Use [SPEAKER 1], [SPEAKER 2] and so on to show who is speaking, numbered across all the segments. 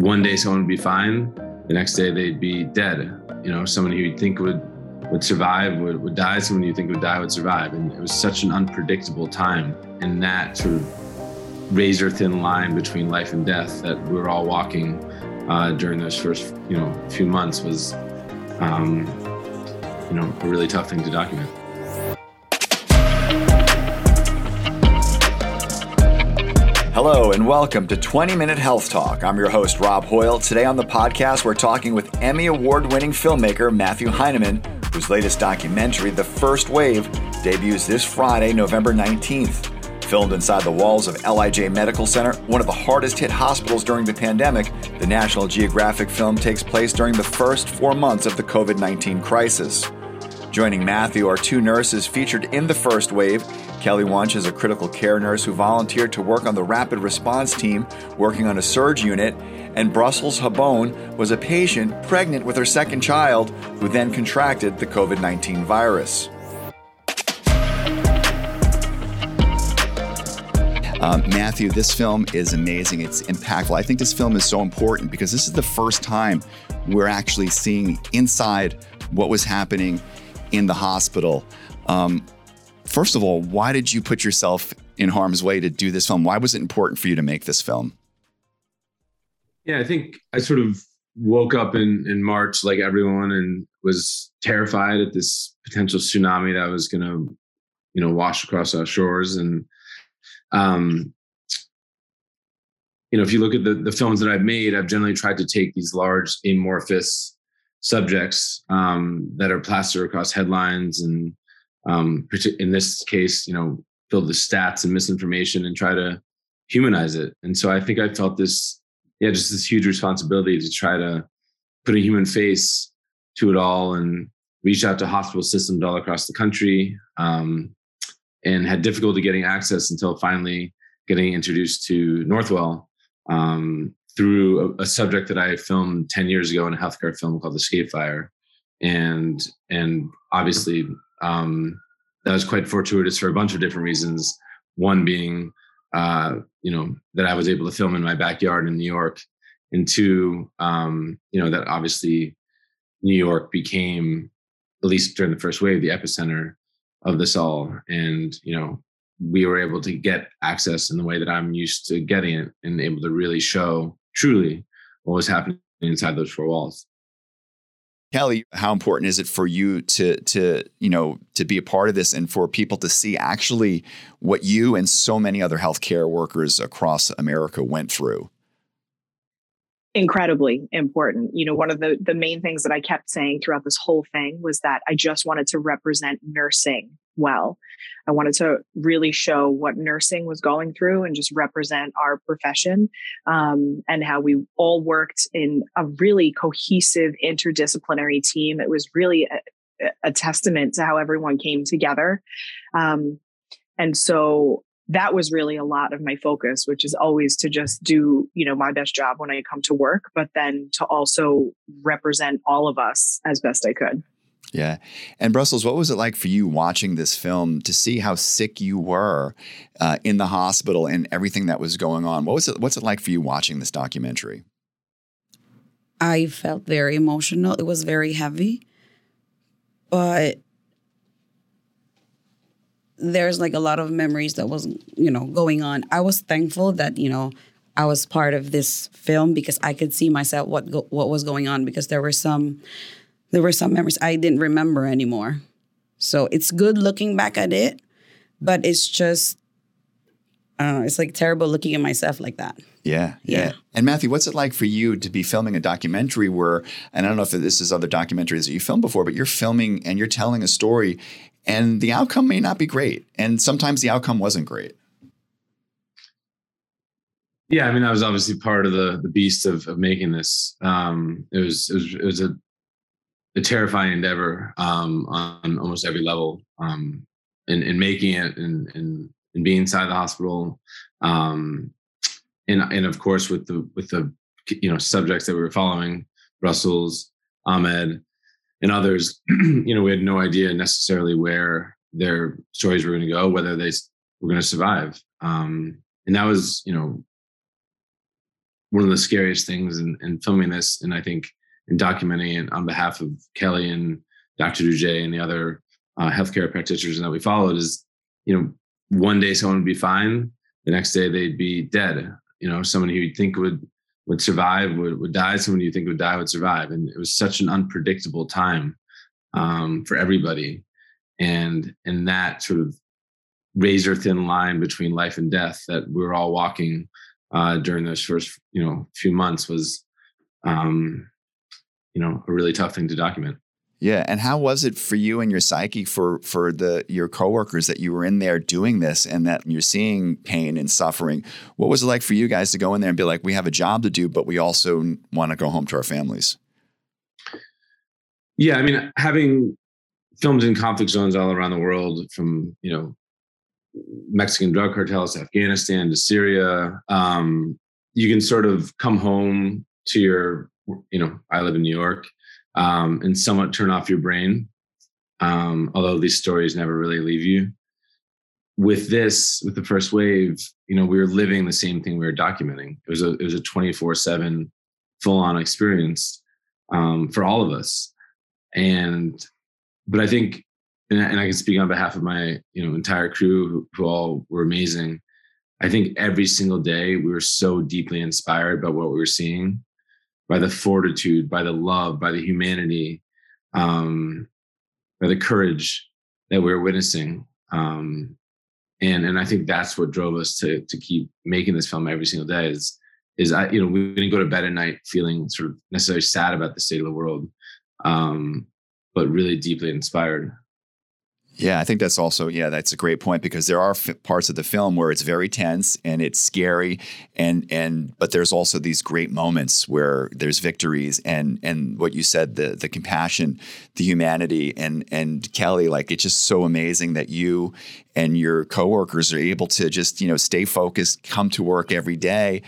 [SPEAKER 1] one day someone would be fine, the next day they'd be dead. You know, someone who you'd think would would survive would, would die, someone you think would die would survive. And it was such an unpredictable time. And that sort of razor thin line between life and death that we were all walking uh, during those first, you know, few months was, um, you know, a really tough thing to document.
[SPEAKER 2] Hello and welcome to 20 Minute Health Talk. I'm your host, Rob Hoyle. Today on the podcast, we're talking with Emmy Award winning filmmaker Matthew Heineman, whose latest documentary, The First Wave, debuts this Friday, November 19th. Filmed inside the walls of LIJ Medical Center, one of the hardest hit hospitals during the pandemic, the National Geographic film takes place during the first four months of the COVID 19 crisis. Joining Matthew are two nurses featured in the first wave. Kelly Wunsch is a critical care nurse who volunteered to work on the rapid response team working on a surge unit, and Brussels Habone was a patient pregnant with her second child who then contracted the COVID 19 virus. Um, Matthew, this film is amazing. It's impactful. I think this film is so important because this is the first time we're actually seeing inside what was happening in the hospital. Um, first of all, why did you put yourself in harm's way to do this film? Why was it important for you to make this film?
[SPEAKER 1] Yeah, I think I sort of woke up in in March like everyone and was terrified at this potential tsunami that was going to, you know, wash across our shores. And, um, you know, if you look at the the films that I've made, I've generally tried to take these large amorphous subjects um, that are plastered across headlines and um, in this case, you know, fill the stats and misinformation and try to humanize it. And so I think I felt this, yeah, just this huge responsibility to try to put a human face to it all and reach out to hospital systems all across the country um, and had difficulty getting access until finally getting introduced to Northwell um, through a, a, subject that I filmed 10 years ago in a healthcare film called Escape Fire. And and obviously um, that was quite fortuitous for a bunch of different reasons. One being uh, you know, that I was able to film in my backyard in New York. And two, um, you know, that obviously New York became, at least during the first wave, the epicenter of this all. And, you know, we were able to get access in the way that I'm used to getting it and able to really show truly what was happening inside those four walls.
[SPEAKER 2] Kelly, how important is it for you to to you know to be a part of this and for people to see actually what you and so many other healthcare workers across America went through?
[SPEAKER 3] Incredibly important. You know, one of the the main things that I kept saying throughout this whole thing was that I just wanted to represent nursing well. I wanted to really show what nursing was going through and just represent our profession um, and how we all worked in a really cohesive interdisciplinary team. It was really a, a testament to how everyone came together. Um, and so that was really a lot of my focus which is always to just do you know my best job when i come to work but then to also represent all of us as best i could
[SPEAKER 2] yeah. And Brussels, what was it like for you watching this film to see how sick you were uh, in the hospital and everything that was going on? What was it? What's it like for you watching this documentary?
[SPEAKER 4] I felt very emotional. It was very heavy, but there's like a lot of memories that was you know going on. I was thankful that you know I was part of this film because I could see myself what go, what was going on because there were some there were some memories I didn't remember anymore. So it's good looking back at it, but it's just, I don't know, it's like terrible looking at myself like that.
[SPEAKER 2] Yeah, yeah, yeah. And Matthew, what's it like for you to be filming a documentary where, and I don't know if this is other documentaries that you filmed before, but you're filming and you're telling a story and the outcome may not be great. And sometimes the outcome wasn't great.
[SPEAKER 1] Yeah, I mean, I was obviously part of the the beast of, of making this. Um, it was it was it was a a terrifying endeavor um, on almost every level. Um, in, in making it and, being inside the hospital, um, and and of course with the with the you know subjects that we were following, Brussels, Ahmed, and others, you know, we had no idea necessarily where their stories were going to go, whether they were going to survive. Um, and that was, you know, one of the scariest things in, in filming this, and I think in documenting it on behalf of Kelly and Dr. Dougé and the other uh, healthcare practitioners that we followed is, you know, one day someone would be fine, the next day they'd be dead. You know, someone who you'd think would would survive would, would die. Someone you think would die would survive, and it was such an unpredictable time um, for everybody. And and that sort of razor thin line between life and death that we were all walking uh, during those first you know few months was um, you know a really tough thing to document.
[SPEAKER 2] Yeah, and how was it for you and your psyche for for the your coworkers that you were in there doing this and that you're seeing pain and suffering? What was it like for you guys to go in there and be like, we have a job to do, but we also want to go home to our families?
[SPEAKER 1] Yeah, I mean, having filmed in conflict zones all around the world, from you know Mexican drug cartels to Afghanistan to Syria, um, you can sort of come home to your, you know, I live in New York um, and somewhat turn off your brain. Um, although these stories never really leave you. With this, with the first wave, you know, we were living the same thing we were documenting. It was a it was a twenty four seven full on experience um, for all of us, and but I think, and I, and I can speak on behalf of my you know entire crew who, who all were amazing. I think every single day we were so deeply inspired by what we were seeing by the fortitude, by the love, by the humanity, um, by the courage that we are witnessing. Um, and and I think that's what drove us to to keep making this film every single day. Is is I you know we didn't go to bed at night feeling sort of necessarily sad about the state of the world, um, but really deeply inspired.
[SPEAKER 2] Yeah, I think that's also yeah, that's a great point because there are f- parts of the film where it's very tense and it's scary and and but there's also these great moments where there's victories and and what you said the the compassion, the humanity and and Kelly like it's just so amazing that you and your coworkers are able to just, you know, stay focused, come to work every day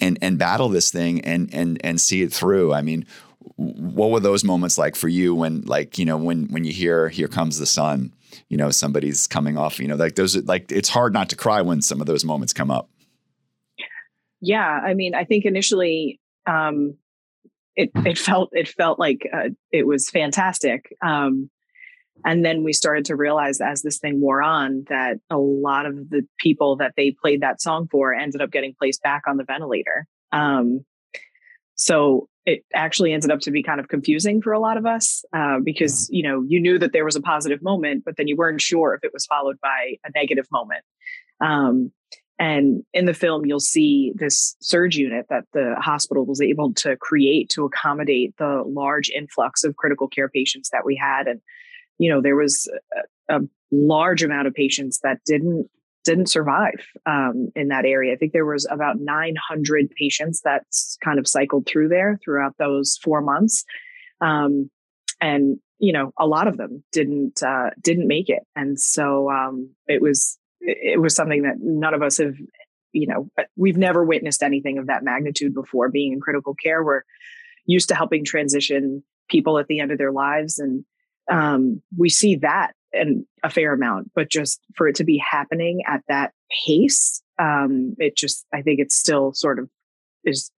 [SPEAKER 2] and and battle this thing and and and see it through. I mean, what were those moments like for you when like, you know, when when you hear here comes the sun? You know somebody's coming off you know like those like it's hard not to cry when some of those moments come up.
[SPEAKER 3] Yeah i mean i think initially um it it felt it felt like uh, it was fantastic um and then we started to realize as this thing wore on that a lot of the people that they played that song for ended up getting placed back on the ventilator um so it actually ended up to be kind of confusing for a lot of us uh, because you know you knew that there was a positive moment but then you weren't sure if it was followed by a negative moment. Um, and in the film you'll see this surge unit that the hospital was able to create to accommodate the large influx of critical care patients that we had. And you know there was a, a large amount of patients that didn't didn't survive um, in that area. I think there was about 900 patients that kind of cycled through there throughout those four months, um, and you know a lot of them didn't uh, didn't make it, and so um, it was it was something that none of us have. You know, we've never witnessed anything of that magnitude before. Being in critical care, we're used to helping transition people at the end of their lives, and um, we see that and a fair amount, but just for it to be happening at that pace, um, it just, I think it's still sort of is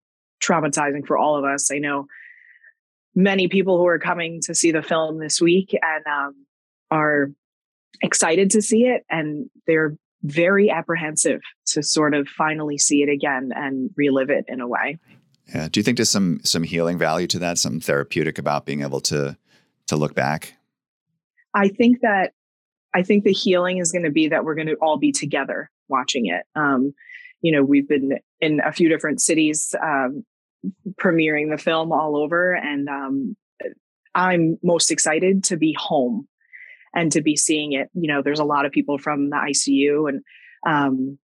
[SPEAKER 3] traumatizing for all of us. I know many people who are coming to see the film this week and um, are excited to see it, and they're very apprehensive to sort of finally see it again and relive it in a way.
[SPEAKER 2] Yeah. Do you think there's some some healing value to that? Some therapeutic about being able to to look back?
[SPEAKER 3] I think that I think the healing is going to be that we're going to all be together watching it. Um, you know, we've been in a few different cities um, premiering the film all over, and um, I'm most excited to be home and to be seeing it. You know, there's a lot of people from the ICU, and um,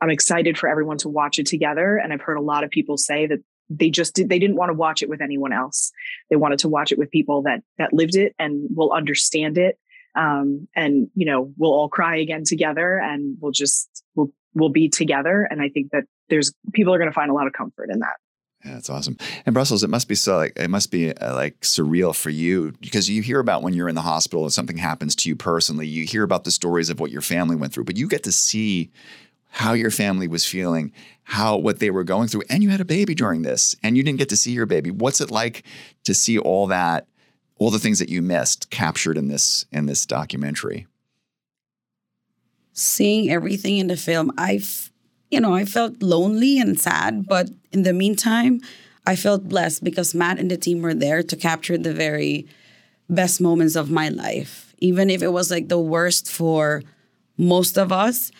[SPEAKER 3] I'm excited for everyone to watch it together. And I've heard a lot of people say that they just did, they didn't want to watch it with anyone else. They wanted to watch it with people that that lived it and will understand it. Um, and you know, we'll all cry again together, and we'll just we'll we'll be together. And I think that there's people are going to find a lot of comfort in that.
[SPEAKER 2] Yeah, that's awesome. And Brussels, it must be so like it must be uh, like surreal for you because you hear about when you're in the hospital and something happens to you personally. You hear about the stories of what your family went through, but you get to see how your family was feeling, how what they were going through, and you had a baby during this, and you didn't get to see your baby. What's it like to see all that, all the things that you missed captured in this in this documentary?
[SPEAKER 4] Seeing everything in the film, I've you know, I felt lonely and sad, but in the meantime, I felt blessed because Matt and the team were there to capture the very best moments of my life. Even if it was like the worst for most of us,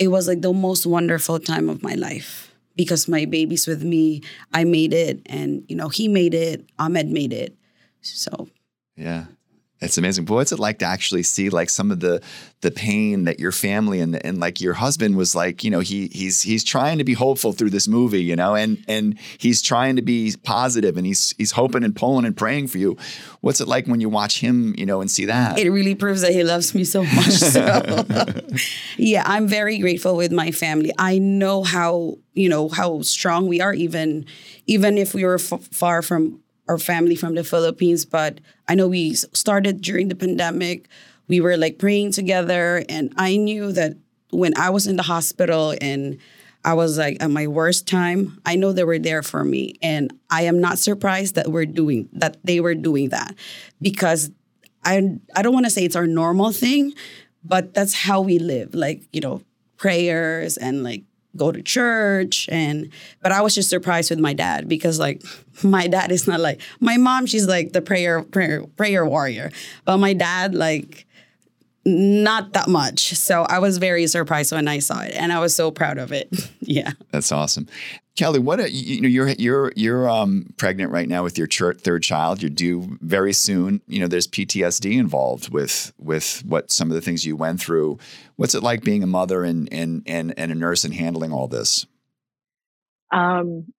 [SPEAKER 4] it was like the most wonderful time of my life because my baby's with me. I made it, and you know, he made it, Ahmed made it. So,
[SPEAKER 2] yeah. It's amazing. But what's it like to actually see like some of the the pain that your family and and like your husband was like, you know, he he's he's trying to be hopeful through this movie, you know, and and he's trying to be positive and he's he's hoping and pulling and praying for you. What's it like when you watch him, you know, and see that?
[SPEAKER 4] It really proves that he loves me so much. So yeah, I'm very grateful with my family. I know how, you know, how strong we are even even if we were f- far from our family from the Philippines, but I know we started during the pandemic. We were like praying together, and I knew that when I was in the hospital and I was like at my worst time, I know they were there for me, and I am not surprised that we're doing that. They were doing that because I I don't want to say it's our normal thing, but that's how we live. Like you know, prayers and like go to church and but I was just surprised with my dad because like my dad is not like my mom she's like the prayer prayer prayer warrior but my dad like not that much. So I was very surprised when I saw it and I was so proud of it. Yeah.
[SPEAKER 2] That's awesome Kelly, what a, you know you're you're you're um, pregnant right now with your third child. You're due very soon. You know, there's PTSD involved with with what some of the things you went through. What's it like being a mother and and and, and a nurse and handling all this?
[SPEAKER 3] Um,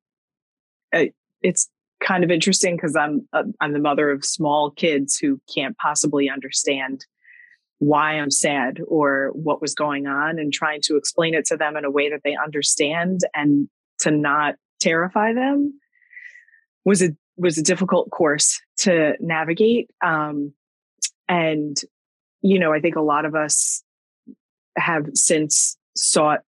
[SPEAKER 3] it's kind of interesting because I'm uh, I'm the mother of small kids who can't possibly understand why I'm sad or what was going on, and trying to explain it to them in a way that they understand and to not terrify them was a was a difficult course to navigate. Um, and you know i think a lot of us have since sought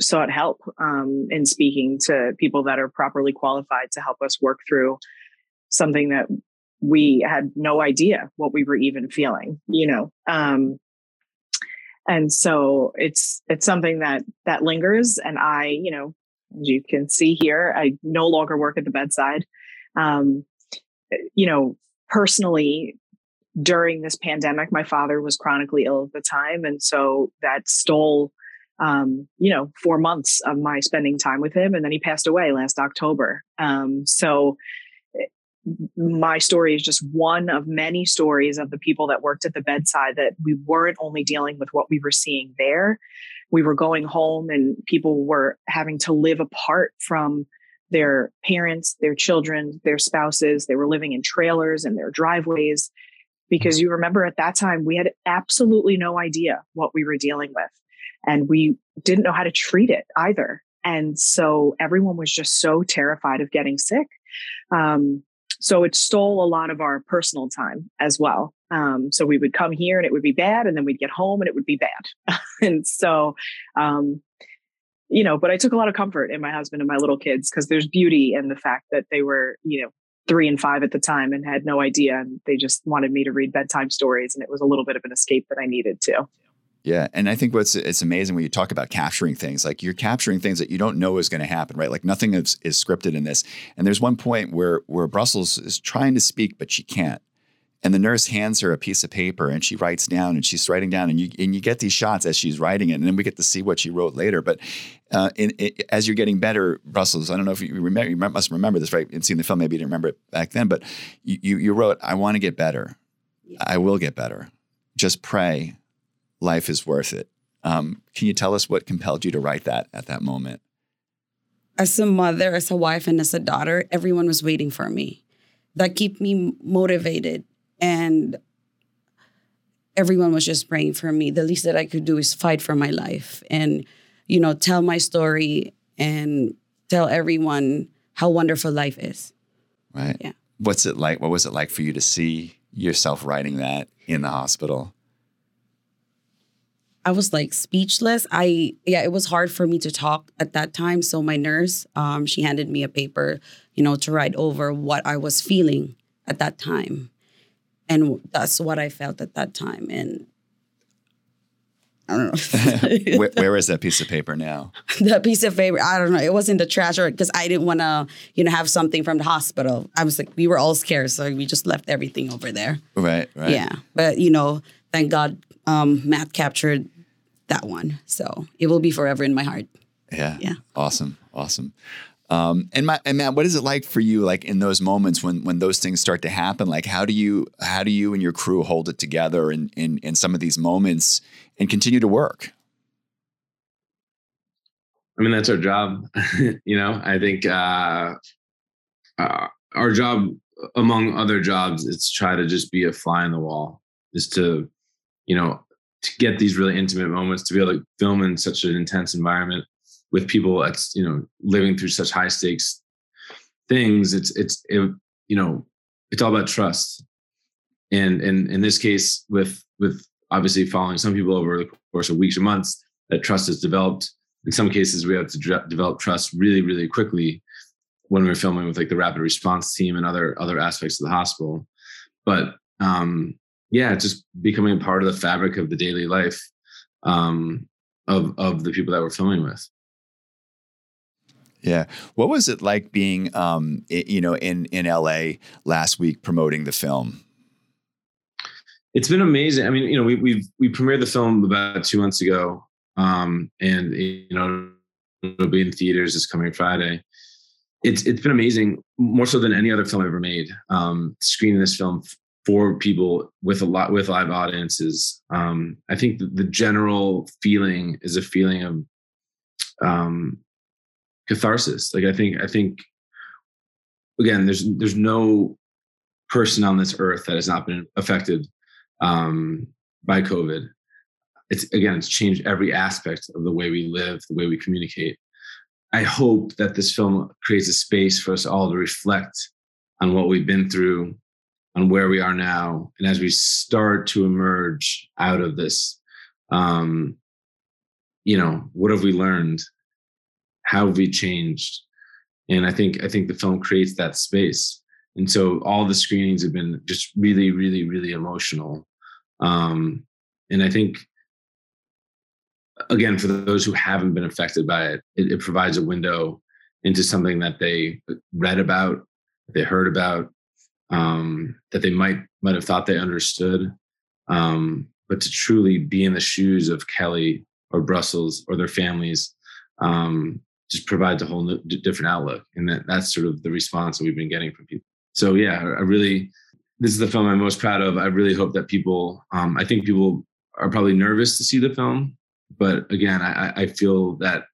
[SPEAKER 3] sought help um, in speaking to people that are properly qualified to help us work through something that we had no idea what we were even feeling you know? Um, and so it's it's something that that lingers and i you know as you can see here, I no longer work at the bedside. Um, you know, personally, during this pandemic, my father was chronically ill at the time. And so that stole, um, you know, four months of my spending time with him. And then he passed away last October. Um, so my story is just one of many stories of the people that worked at the bedside that we weren't only dealing with what we were seeing there, we were going home and people were having to live apart from their parents, their children, their spouses. They were living in trailers and their driveways because you remember at that time we had absolutely no idea what we were dealing with and we didn't know how to treat it either. And so everyone was just so terrified of getting sick. Um, so it stole a lot of our personal time as well. Um, so we would come here and it would be bad, and then we'd get home and it would be bad. and so, um, you know, but I took a lot of comfort in my husband and my little kids because there's beauty in the fact that they were, you know, three and five at the time and had no idea. And they just wanted me to read bedtime stories. And it was a little bit of an escape that I needed to.
[SPEAKER 2] Yeah, and I think what's it's amazing when you talk about capturing things, like you're capturing things that you don't know is going to happen, right? Like nothing is, is scripted in this. And there's one point where where Brussels is trying to speak, but she can't. And the nurse hands her a piece of paper and she writes down and she's writing down and you and you get these shots as she's writing it and then we get to see what she wrote later. But uh, in, in, as you're getting better, Brussels, I don't know if you remember, you must remember this, right? And seeing the film, maybe you didn't remember it back then, but you, you, you wrote, I want to get better. I will get better. Just pray. Life is worth it. Um, can you tell us what compelled you to write that at that moment?
[SPEAKER 4] As a mother, as a wife, and as a daughter, everyone was waiting for me. That kept me motivated, and everyone was just praying for me. The least that I could do is fight for my life, and you know, tell my story and tell everyone how wonderful life is.
[SPEAKER 2] Right.
[SPEAKER 4] Yeah.
[SPEAKER 2] What's it like? What was it like for you to see yourself writing that in the hospital?
[SPEAKER 4] I was like speechless. I yeah, it was hard for me to talk at that time. So my nurse, um, she handed me a paper, you know, to write over what I was feeling at that time, and that's what I felt at that time. And I don't
[SPEAKER 2] know. where, where is that piece of paper now?
[SPEAKER 4] that piece of paper, I don't know. It was in the trash because I didn't want to, you know, have something from the hospital. I was like, we were all scared, so we just left everything over there.
[SPEAKER 2] Right, right.
[SPEAKER 4] Yeah, but you know, thank God, um, Matt captured that one, so it will be forever in my heart.
[SPEAKER 2] Yeah, yeah. Awesome, awesome. Um, and, my, and Matt, what is it like for you, like in those moments when when those things start to happen? Like, how do you how do you and your crew hold it together in in, in some of these moments and continue to work?
[SPEAKER 1] I mean, that's our job. you know, I think uh, uh, our job, among other jobs, is to try to just be a fly in the wall, is to, you know, to get these really intimate moments, to be able to film in such an intense environment with people you know living through such high stakes things. It's it's it, you know it's all about trust, and and in this case with with obviously following some people over the course of weeks or months, that trust is developed. In some cases, we have to de- develop trust really, really quickly when we're filming with like the rapid response team and other other aspects of the hospital. But um, yeah, just becoming a part of the fabric of the daily life um, of of the people that we're filming with.
[SPEAKER 2] Yeah, what was it like being, um, you know, in in LA last week promoting the film?
[SPEAKER 1] it's been amazing. I mean, you know, we we've we premiered the film about two months ago, um, and you know, it'll be in theaters this coming Friday. It's it's been amazing, more so than any other film I've ever made. Um, screening this film for people with a lot with live audiences. Um, I think the, general feeling is a feeling of um, catharsis. Like I think I think again, there's there's no person on this earth that has not been affected um, by COVID. It's again, it's changed every aspect of the way we live, the way we communicate. I hope that this film creates a space for us all to reflect on what we've been through, on where we are now, and as we start to emerge out of this, um, you know, what have we learned? How have we changed? And I think I think the film creates that space. And so all the screenings have been just really, really, really emotional. Um, and I think, again, for those who haven't been affected by it, it, it provides a window into something that they read about, they heard about, um, that they might might have thought they understood. Um, but to truly be in the shoes of Kelly or Brussels or their families um, just provides a whole new, different outlook, and that that's sort of the response that we've been getting from people. So yeah, I really this is the film I'm most proud of. I really hope that people, um, I think people are probably nervous to see the film, but again, I, I feel that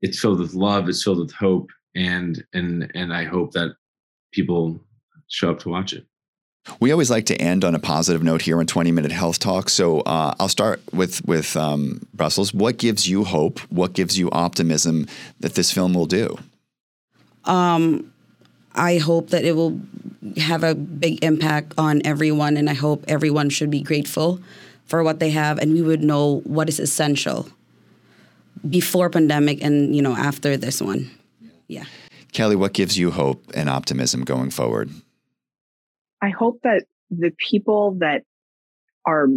[SPEAKER 1] it's filled with love, it's filled with hope, and and and I hope that people show up to watch it.
[SPEAKER 2] We always like to end on a positive note here on 20 Minute Health Talk. So uh, I'll start with with um, Brussels. What gives you hope? What gives you optimism that this film will do?
[SPEAKER 4] Um, I hope that it will have a big impact on everyone, and I hope everyone should be grateful for what they have, and we would know what is essential before pandemic and you know after this one. Yeah.
[SPEAKER 2] Kelly, what gives you hope and optimism going forward?
[SPEAKER 3] I hope that the people that are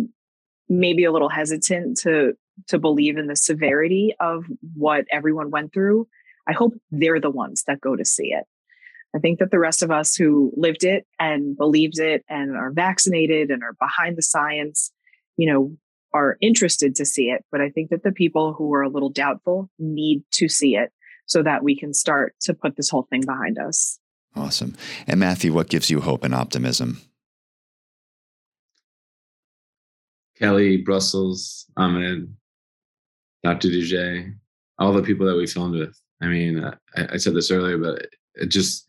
[SPEAKER 3] maybe a little hesitant to to believe in the severity of what everyone went through, I hope they're the ones that go to see it. I think that the rest of us who lived it and believed it and are vaccinated and are behind the science, you know, are interested to see it. But I think that the people who are a little doubtful need to see it so that we can start to put this whole thing behind us.
[SPEAKER 2] Awesome. And Matthew, what gives you hope and optimism?
[SPEAKER 1] Kelly, Brussels, Ahmed, Dr. Dougé, all the people that we filmed with. I mean, I, I said this earlier, but it just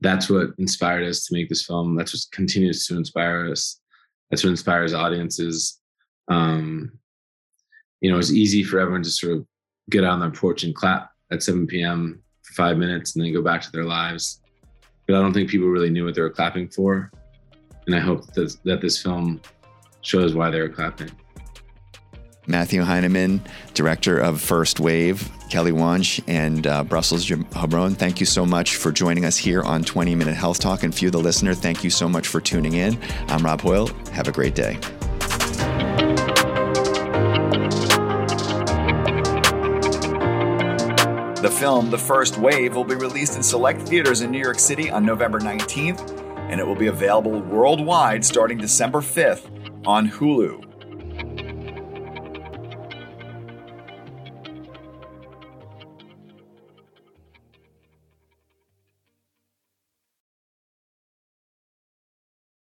[SPEAKER 1] that's what inspired us to make this film. That's what continues to inspire us. That's what inspires audiences. Um, you know, it's easy for everyone to sort of get on their porch and clap at 7 p.m. for five minutes and then go back to their lives. But I don't think people really knew what they were clapping for. And I hope that, that this film shows why they were clapping.
[SPEAKER 2] Matthew Heineman, director of First Wave, Kelly Wunsch, and uh, Brussels Habron. Thank you so much for joining us here on 20 Minute Health Talk. And Few the listener, thank you so much for tuning in. I'm Rob Hoyle. Have a great day. Film, The First Wave, will be released in select theaters in New York City on November 19th, and it will be available worldwide starting December 5th on Hulu.